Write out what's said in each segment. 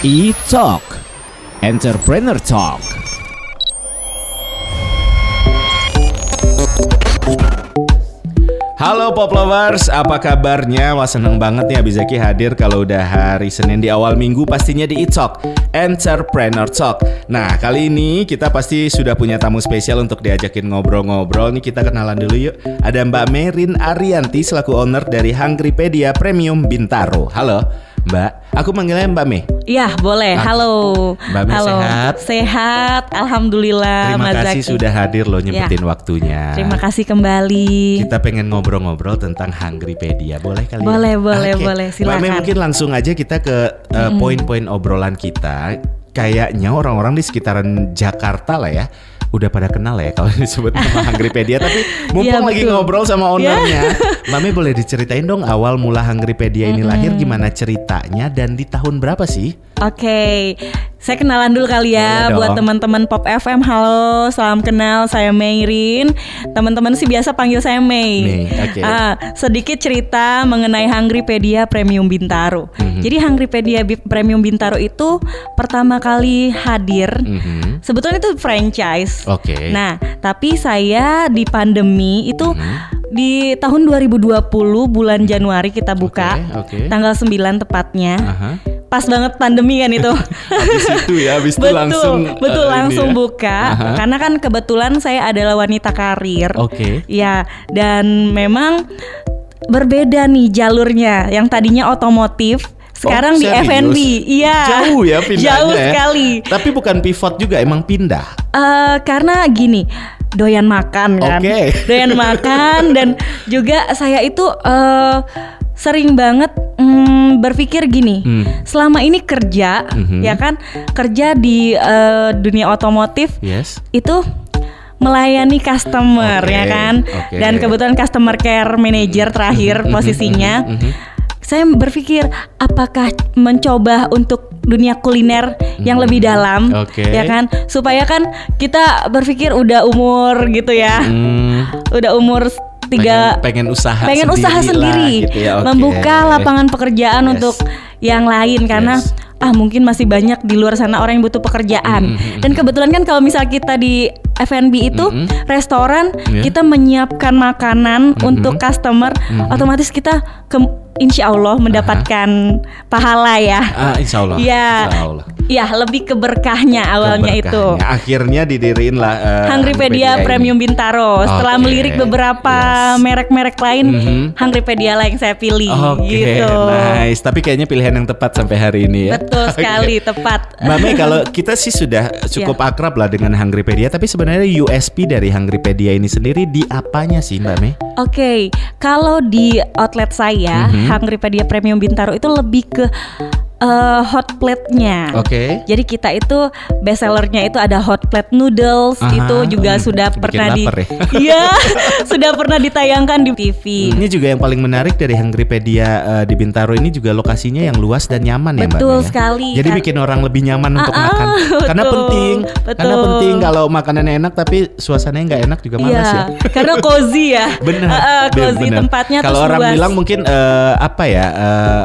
E-Talk Entrepreneur Talk Halo Pop Lovers, apa kabarnya? Wah seneng banget nih Abizaki hadir kalau udah hari Senin di awal minggu pastinya di E-Talk, Entrepreneur Talk. Nah kali ini kita pasti sudah punya tamu spesial untuk diajakin ngobrol-ngobrol. Nih kita kenalan dulu yuk. Ada Mbak Merin Arianti selaku owner dari Hungrypedia Premium Bintaro. Halo. Mbak, aku manggilnya Mbak Me. Iya, boleh. Ah, Halo. Mbak Me Halo. sehat? Sehat, alhamdulillah. Terima Mas kasih Zaki. sudah hadir loh nyempetin Ya. waktunya. Terima kasih kembali. Kita pengen ngobrol-ngobrol tentang Hungrypedia. Boleh kali ya? Boleh, boleh, Oke. boleh. Mbak Silakan. Me mungkin langsung aja kita ke uh, poin-poin obrolan kita. Kayaknya orang-orang di sekitaran Jakarta lah ya udah pada kenal ya kalau disebut nama Hungrypedia tapi mumpung Iya, lagi betul. ngobrol sama Iya. ownernya Mbak Me boleh diceritain dong awal mula Hungrypedia ini lahir gimana ceritanya dan di tahun berapa sih? Oke, saya kenalan dulu kali ya Boleh buat teman-teman Pop FM. Halo, salam kenal. Saya Mayrin. Teman-teman sih biasa panggil saya May. May, oke. Ah, sedikit cerita mengenai Hungrypedia Premium Bintaro. Mhm. Jadi Hungrypedia Premium Bintaro itu pertama kali hadir. Mhm. Sebetulnya itu franchise. Oke. Nah, tapi saya di pandemi itu Mhm. di tahun 2020 bulan Januari kita buka. Oke, oke. Tanggal 9 tepatnya. Aha. Pas banget pandemi kan itu. Habis itu ya, habis itu betul, langsung betul ini langsung ya. buka. Aha. Karena kan kebetulan saya adalah wanita karir. Oke. Ya, dan memang berbeda nih jalurnya. Yang tadinya otomotif, sekarang di Oh, serius? F&B. Iya. Jauh ya pindahnya. Jauh ya. sekali. Tapi bukan pivot juga, emang pindah. Eh, karena gini, doyan makan kan, Oke. doyan makan dan juga saya itu eh sering banget mm, berpikir gini, Hmm. selama ini kerja, Mhm. ya kan, kerja di eh, dunia otomotif Yes. itu melayani customer Oke, ya kan, oke. dan kebetulan customer care manager terakhir Mhm, posisinya. mhm, mhm. Saya berpikir apakah mencoba untuk dunia kuliner yang Mhm. lebih dalam, Oke. ya kan, supaya kan kita berpikir udah umur gitu ya, Hmm, udah umur tiga pengen, pengen usaha pengen usaha lah sendiri, gitu ya, oke. membuka lapangan pekerjaan Yes. untuk yang lain karena Yes. Ah mungkin masih banyak di luar sana orang yang butuh pekerjaan Mhm, dan kebetulan kan kalau misal kita di F&B itu Mhm. restoran Yeah. kita menyiapkan makanan Mhm. untuk customer Mhm. otomatis kita ke insya Allah mendapatkan pahala ya Ah, insya Allah. Insya Allah. ya lebih ke berkahnya awalnya itu Keberkahannya. Akhirnya didiriin lah. eh, Hungrypedia ini. Premium Bintaro. Setelah Oke. melirik beberapa Yes. merek-merek lain, Mhm. Hungrypedia lah yang saya pilih Oke, gitu. nice. Tapi kayaknya pilihan yang tepat sampai hari ini ya. Betul Oke. sekali, tepat. Mbak Mei, kalau kita sih sudah cukup Ya. akrab lah dengan Hungrypedia, tapi sebenarnya USP dari Hungrypedia ini sendiri di apanya sih Mbak Mei? Oke, kalau di outlet saya, Mhm. Hungrypedia Premium Bintaro itu lebih ke eh, hot plate-nya. Oke. Jadi kita itu best sellernya itu ada hot plate noodles Aha, itu juga hmm, sudah pernah di ya. Iya, sudah pernah ditayangkan di TV. Ini juga yang paling menarik dari Hungrypedia eh, di Bintaro ini juga lokasinya yang luas dan nyaman ya Mbak Betul ya? sekali, Jadi kan- bikin orang lebih nyaman untuk Ah, ah, makan. Karena betul, penting. Karena betul. penting kalau makanannya enak tapi suasananya nggak enak juga malas Iya, ya. karena cozy ya. Benar. Eh, eh, cozy benar. tempatnya Kalau orang luas. bilang mungkin eh, apa ya? eh,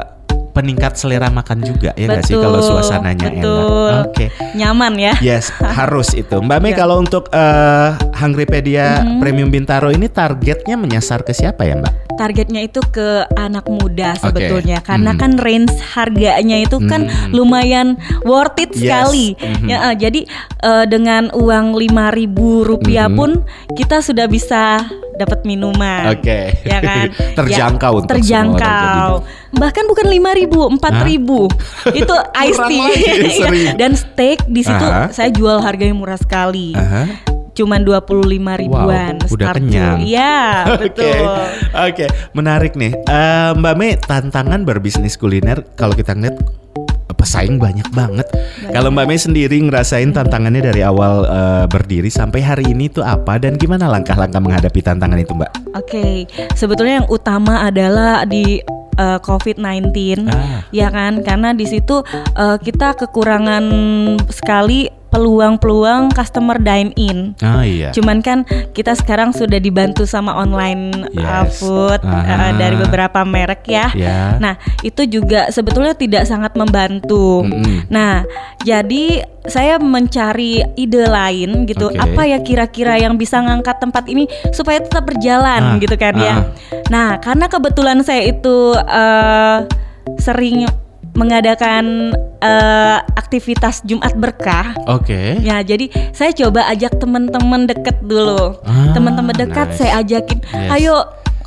peningkat selera makan juga ya nggak sih kalau suasananya betul. enak. Oke. nyaman ya. Yes, harus itu. Mbak Mei Iya. kalau untuk eh, Hungrypedia Mhm. Premium Bintaro ini targetnya menyasar ke siapa ya, Mbak? Targetnya itu ke anak muda sebetulnya Oke. karena Mhm. kan range harganya itu kan Mhm. lumayan worth it Yes. sekali. Mhm. Ya, eh, jadi eh, dengan uang 5.000 rupiah Mhm. pun kita sudah bisa dapat minuman. Oke. Ya kan? Terjangkau Ya, untuk terjangkau. Bahkan bukan 5.000, 4.000. Itu Kurang tea. Iya. Dan steak di situ Aha. saya jual harganya murah sekali. Aha. Cuman 25 ribuan Wow, udah kenyang. Iya, Oke, betul. oke, menarik nih, Eh, Mbak Mei. Tantangan berbisnis kuliner kalau kita ngeliat pesaing banyak banget. Kalau Mbak Mei sendiri ngerasain tantangannya dari awal eh, berdiri sampai hari ini itu apa dan gimana langkah-langkah menghadapi tantangan itu, Mbak? Oke, sebetulnya yang utama adalah di eh, COVID-19, Ah. ya kan? Karena di situ eh, kita kekurangan sekali peluang-peluang customer dine in. Ah iya. Cuman kan kita sekarang sudah dibantu sama online uh, Yes. food uh, dari beberapa merek ya. Ya. Nah, itu juga sebetulnya tidak sangat membantu. Mm-mm. Nah, jadi saya mencari ide lain gitu. Oke. Apa ya kira-kira yang bisa ngangkat tempat ini supaya tetap Ah, berjalan gitu kan ya. ah. Nah, karena kebetulan saya itu eh, sering mengadakan eh, aktivitas Jumat berkah. Oke. Ya, jadi saya coba ajak teman-teman deket dulu. Ah, teman-teman dekat nice. saya ajakin, Yes. ayo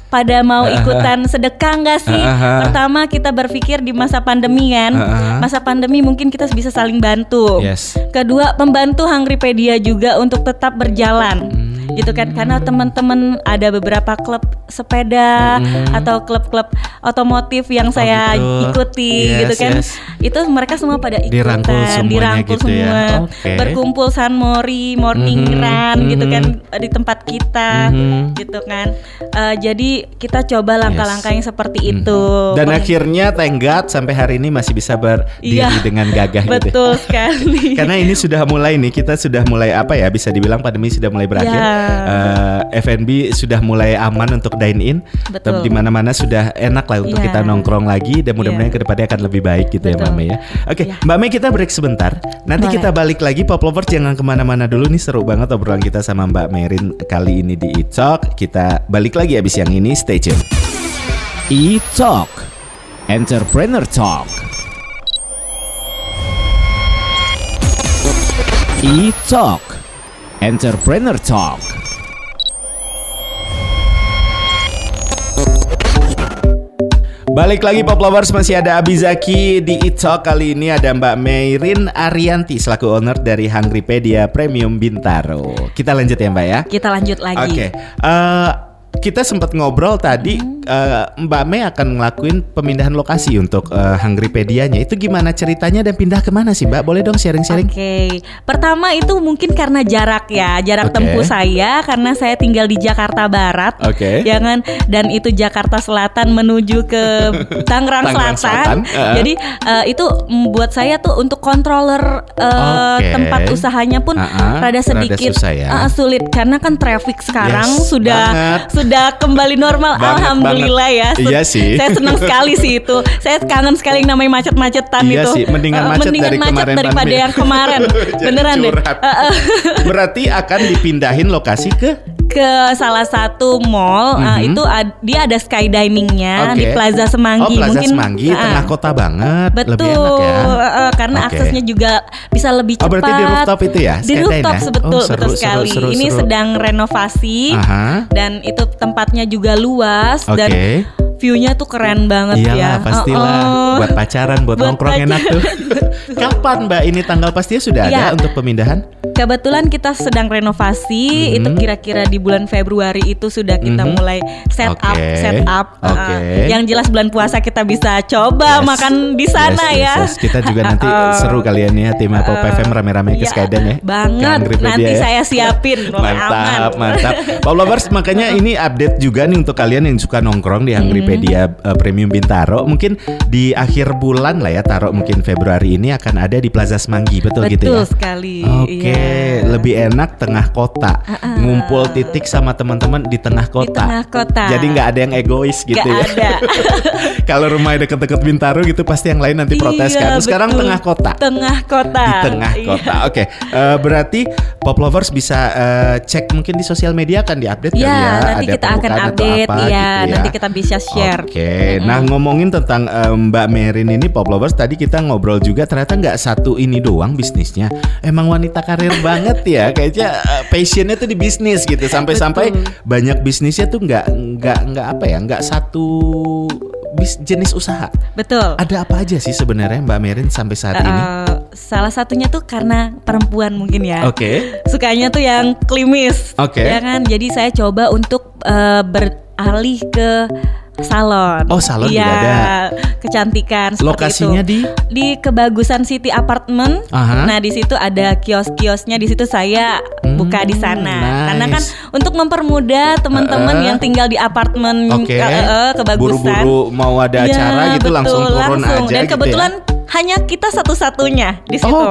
pada mau ikutan sedekah nggak sih? Ah, ah. Pertama kita berpikir di masa pandemi kan, Ah, masa pandemi mungkin kita bisa saling bantu. Yes. Kedua, membantu Hungrypedia juga untuk tetap berjalan. Hmm. Gitu kan karena teman-teman ada beberapa klub sepeda atau klub-klub otomotif yang saya Hmm. Oh, gitu. ikuti Yes, gitu kan. yes. Itu mereka semua pada ikutan, Dirangkul semuanya dirangkul gitu ya. semua. Oke. Berkumpul San Mori, morning Mhm, run gitu mhm. kan di tempat kita Mhm. gitu kan. Eh, jadi kita coba langkah-langkah yang seperti Mhm. itu. Dan Peng- akhirnya God sampai hari ini masih bisa berdiri Iya. dengan gagah gitu. betul sekali. Karena ini sudah mulai nih, kita sudah mulai apa ya? Bisa dibilang pandemi sudah mulai berakhir. Ya. Eh, F&B sudah mulai aman untuk dine in. Betul. Di mana-mana sudah enak lah untuk Ya. kita nongkrong lagi dan mudah-mudahan Ya. ke depannya akan lebih baik gitu ya Betul. Mbak Mei ya. Oke, Ya. Mbak Mei kita break sebentar. Nanti Boleh. kita balik lagi Pop Lovers jangan ke mana-mana dulu nih seru banget obrolan kita sama Mbak Merin kali ini di E-Talk. Kita balik lagi abis yang ini, stay tune. E-Talk, Entrepreneur Talk. E-Talk, Entrepreneur Talk. Balik lagi Pop Lovers masih ada Abizaki di E-Talk Kali ini ada Mbak Meirin Arianti Selaku owner dari Hungrypedia Premium Bintaro Kita lanjut ya Mbak ya Kita lanjut lagi. Oke eh, Kita sempat ngobrol tadi Hmm. eh, Mbak Mei akan ngelakuin pemindahan lokasi untuk eh, Hungrypedianya Itu gimana ceritanya dan pindah ke mana sih Mbak? Boleh dong sharing-sharing? Oke, pertama itu mungkin karena jarak ya, jarak Oke. tempuh saya karena saya tinggal di Jakarta Barat, Oke. ya kan, dan itu Jakarta Selatan menuju ke Tangerang Selatan. Selatan, eh. Jadi eh, itu membuat saya tuh untuk controller eh, Oke. tempat usahanya pun Ah-ah, rada rada sedikit susah ya. eh, sulit karena kan traffic sekarang Yes, sudah banget. sudah kembali normal. Banget, Alhamdulillah ya. banget. Iya sih. Saya senang sekali sih itu. Saya kangen sekali yang namanya macet-macetan Iya itu. sih, mendingan Eh, macet mendingan dari macet kemarin daripada pandemi. yang kemarin. Beneran deh. curhat. Eh, eh, Berarti akan dipindahin lokasi ke ke salah satu mall eh, Mhm. itu ad- dia ada skydivingnya Oke. di Plaza Oh Semanggi. Plaza Mungkin Semanggi eh, tengah kota banget Betul, Lebih enak ya eh, karena Oke. aksesnya juga bisa lebih Oh, cepat. berarti di rooftop itu ya? Di rooftop ya? sebetul, Oh, seru, betul seru, sekali. seru, Ini seru. sedang renovasi Aha. dan itu tempatnya juga luas dan Oke. View-nya tuh keren banget ya. Iyalah pastilah Oh, oh. Buat pacaran, buat, Buat nongkrong enak tuh Kapan mbak ini tanggal pastinya sudah ada Iya. untuk pemindahan? Kebetulan kita sedang renovasi, Mhm. itu kira-kira di bulan Februari itu sudah kita Mhm. mulai set up, Oke. set up. Oke. Uh, yang jelas bulan puasa kita bisa coba Yes. makan di sana Yes, ya. yes, yes. Kita juga nanti Uh, seru kalian ya Tim Pop uh, FM rame-rame ke iya, Skydan ya Banget. Nanti ya. saya siapin. Mantap, aman. mantap. Pop Lovers, makanya ini update juga nih untuk kalian yang suka nongkrong di Hungrypedia uh, Premium Bintaro. Mungkin di akhir bulan lah ya, taruh mungkin Februari ini akan ada di Plaza Semanggi, betul, gitu Betul ya? sekali. Oke, iya. lebih enak tengah kota. Ngumpul titik sama teman-teman di tengah kota. tengah kota. Jadi nggak ada yang egois gitu Nggak ya. ada. Kalau rumahnya deket-deket Bintaro gitu pasti yang lain nanti protes Iya, kan. Sekarang betul. tengah kota. Tengah kota. Di tengah Iya. kota. Oke, eh, berarti Pop Lovers bisa eh, cek mungkin di sosial media akan diupdate kali Ya, ya. nanti ada kita akan update. apa Iya, gitu ya. nanti kita bisa share. Oke, nah ngomongin tentang eh, Mbak Merin ini Pop Lovers tadi kita ngobrol juga ternyata nggak satu ini doang bisnisnya. Emang wanita karir banget ya, kayaknya eh, passionnya tuh di bisnis gitu. Sampai-sampai banyak bisnisnya tuh nggak nggak nggak apa ya, nggak satu bis, jenis usaha. Betul. Ada apa aja sih sebenarnya Mbak Merin sampai saat ini? Eh, salah satunya tuh karena perempuan mungkin ya. Oke. Sukanya tuh yang klimis. Oke. Ya kan? Jadi saya coba untuk eh, beralih ke salon. Oh, salon Iya, juga ada. kecantikan seperti Lokasinya itu. di di Kebagusan City Apartment. Aha. Nah, di situ ada kios-kiosnya. Di situ saya Hmm, buka di sana. Karena kan nice. untuk mempermudah teman-teman Eh, yang tinggal di apartemen Oke. eh, eh, Kebagusan. Buru-buru mau ada Iya, acara gitu betul, langsung turun langsung. aja Dan gitu kebetulan ya. Hanya kita satu-satunya di situ.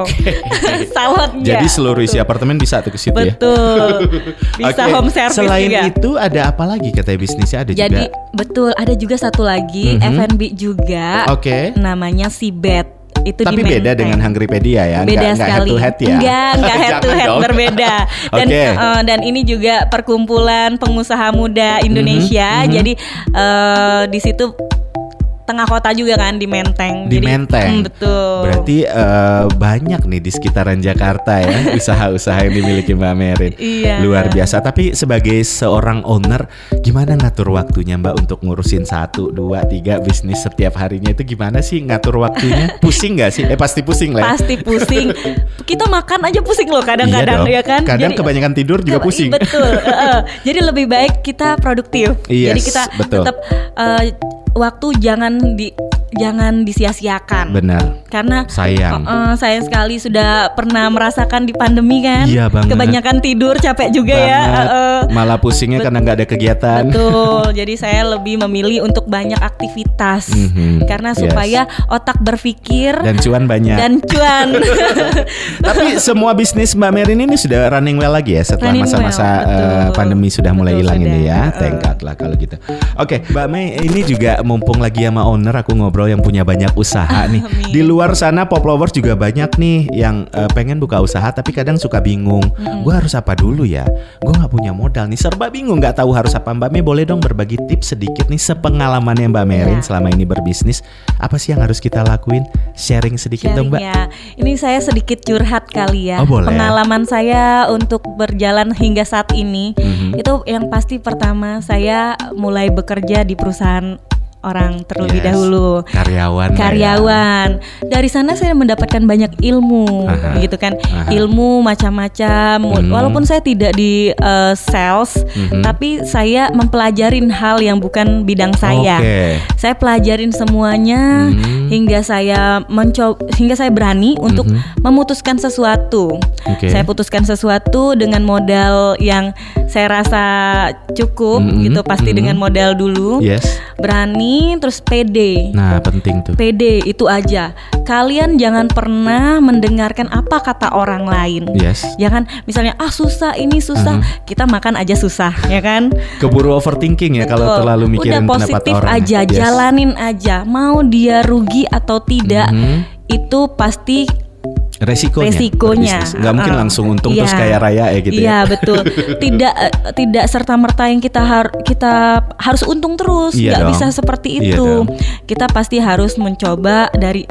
Salonnya. Jadi seluruh isi apartemen bisa tuh ke situ ya. Betul. Bisa Oke. home service Selain juga. itu ada apa lagi katanya bisnisnya ada Jadi juga. betul ada juga satu lagi Mhm. F&B juga. Oke. Namanya si Bed. Itu Tapi di beda dengan Hungrypedia ya, beda nggak, nggak sekali. head to head ya. Enggak, enggak head to head berbeda. Dan Oke. eh, dan ini juga perkumpulan pengusaha muda Indonesia. Mhm, mhm. Jadi eh, di situ tengah kota juga kan di Menteng. Di Jadi, Menteng. hmm, betul. Berarti eh, banyak nih di sekitaran Jakarta ya usaha-usaha yang dimiliki Mbak Merin. Iya. Luar biasa. Tapi sebagai seorang owner, gimana ngatur waktunya Mbak untuk ngurusin satu, dua, tiga bisnis setiap harinya itu gimana sih ngatur waktunya? Pusing nggak sih? Eh pasti pusing lah. ya. pasti pusing. Kita makan aja pusing loh Iya dong. kadang-kadang ya kan. Kadang Jadi- kebanyakan tidur juga Ke- pusing. Betul. eh. Jadi lebih baik kita produktif. Yes, Jadi kita betul. tetap eh, waktu jangan di jangan disia-siakan. Benar. Karena Sayang. eh, eh, sayang sekali sudah pernah merasakan di pandemi kan. Iya banget. Kebanyakan tidur, capek juga ya. Banget. eh, eh. Malah pusingnya karena nggak ada kegiatan. Betul. Jadi saya lebih memilih untuk banyak aktivitas Mhm. karena Yes. supaya otak berpikir Dan cuan banyak. dan cuan. Tapi semua bisnis Mbak Merin ini sudah running well lagi ya setelah masa-masa well, betul. pandemi sudah mulai hilang ini ya. Eh. Thank God lah kalau gitu. Oke, Mbak Mei ini juga mumpung lagi sama owner aku ngobrol yang punya banyak usaha nih. Amin. Di luar sana pop lovers juga banyak nih yang eh, pengen buka usaha tapi kadang suka bingung. Gue harus apa dulu ya? Gue nggak punya modal nih, serba bingung nggak tahu harus apa. Mbak Mei boleh dong berbagi tips sedikit nih sepengalamannya Mbak Merin Ya. selama ini berbisnis. Apa sih yang harus kita lakuin? Sharing sedikit dong Mbak. Sharing ya. Ini saya sedikit curhat kali ya. Oh, boleh. Pengalaman saya untuk berjalan hingga saat ini Mhm. itu yang pasti pertama saya mulai bekerja di perusahaan orang terlebih Yes. dahulu. Karyawan. ya. Karyawan. Dari sana saya mendapatkan banyak ilmu, Aha. gitu kan. Aha. Ilmu macam-macam. Hmm. Walaupun saya tidak di uh, sales, Mhm. tapi saya mempelajarin hal yang bukan bidang saya. Oke. Saya pelajarin semuanya Hmm. hingga saya mencoba hingga saya berani untuk Mhm. memutuskan sesuatu. Oke. Saya putuskan sesuatu dengan modal yang saya rasa cukup Mhm. gitu pasti Mhm. dengan modal dulu. Yes. Berani terus pede. Nah, penting tuh. PD itu aja. Kalian jangan pernah mendengarkan apa kata orang lain. Yes. Jangan misalnya ah susah ini susah, Mhm. kita makan aja susah, ya kan? Keburu overthinking ya kalau Betul. terlalu mikirin Udah pendapat positif orang. aja, Yes. jalanin aja. Mau dia rugi atau tidak, Mhm. itu pasti Resikonya. resikonya. Nggak mungkin Uh-uh. langsung untung Iya. terus kaya raya ya gitu Iya ya. betul. Tidak eh, tidak serta merta yang kita har kita harus untung terus. Iya Nggak dong. bisa seperti Iya itu. dong. Kita pasti harus mencoba dari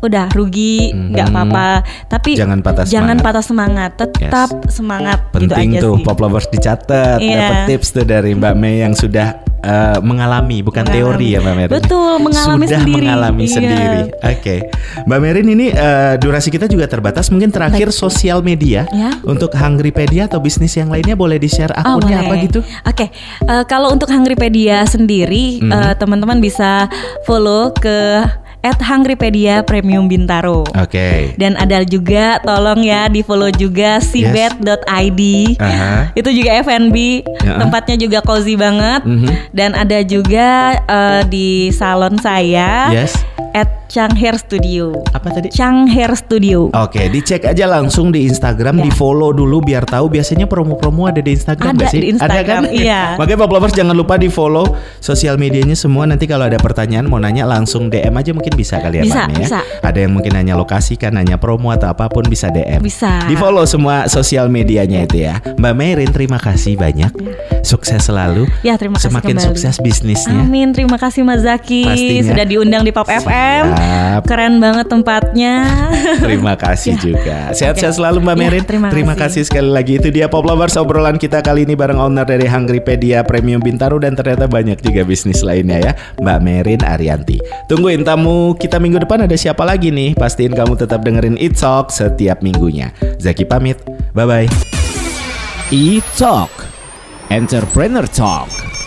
udah rugi nggak Mhm. apa-apa. Tapi Jangan patah jangan semangat. patah semangat. Tetap semangat. gitu Penting aja tuh sih. pop lovers dicatat. Iya. Dapat tips tuh dari Mbak Mei yang sudah eh, mengalami, bukan Mengalami. teori ya Mbak Merin. Betul, mengalami sudah sendiri. mengalami Iya. sendiri. Oke, Mbak Merin ini eh, durasi kita juga terbatas. Mungkin terakhir sosial media Ya. untuk Hungrypedia atau bisnis yang lainnya boleh di share Oh, akunnya boleh. apa gitu? Oke, eh, kalau untuk Hungrypedia sendiri, Mhm. eh, teman-teman bisa follow ke @hungrypedia Premium Bintaro. Oke. Dan ada juga tolong ya di follow juga sibet.id. Aha. Itu juga F&B, Ya. tempatnya juga cozy banget. Mhm. Dan ada juga eh, di salon saya Yes. at Chang Hair Studio. Apa tadi? Chang Hair Studio. Oke, dicek aja langsung di Instagram, Ya. di follow dulu biar tahu. Biasanya promo-promo ada di Instagram Ada sih? di Instagram, ada kan? iya. Makanya Pop Lovers jangan lupa di follow sosial medianya semua. Nanti kalau ada pertanyaan mau nanya langsung DM aja mungkin bisa kali ya Bisa, ya. bisa. Ada yang mungkin nanya lokasi kan, nanya promo atau apa pun bisa DM. Bisa. Di follow semua sosial medianya itu ya. Mbak Merin terima kasih banyak. Sukses selalu. Ya, terima kasih Semakin kembali. sukses bisnisnya. Amin, terima kasih Mas Zaki Pastinya. sudah diundang di Pop FM. Siap. Keren banget tempatnya. Terima kasih juga. Sehat-sehat selalu Mbak Ya, Merin. terima kasih kasih. sekali lagi. Itu dia Pop Lovers obrolan kita kali ini bareng owner dari Hungrypedia Premium Bintaro dan ternyata banyak juga bisnis lainnya ya. Mbak Merin Arianti. Tungguin tamu kita minggu depan ada siapa lagi nih? Pastiin kamu tetap dengerin It Talk setiap minggunya. Zaki pamit. Bye bye. Talk. Entrepreneur Talk.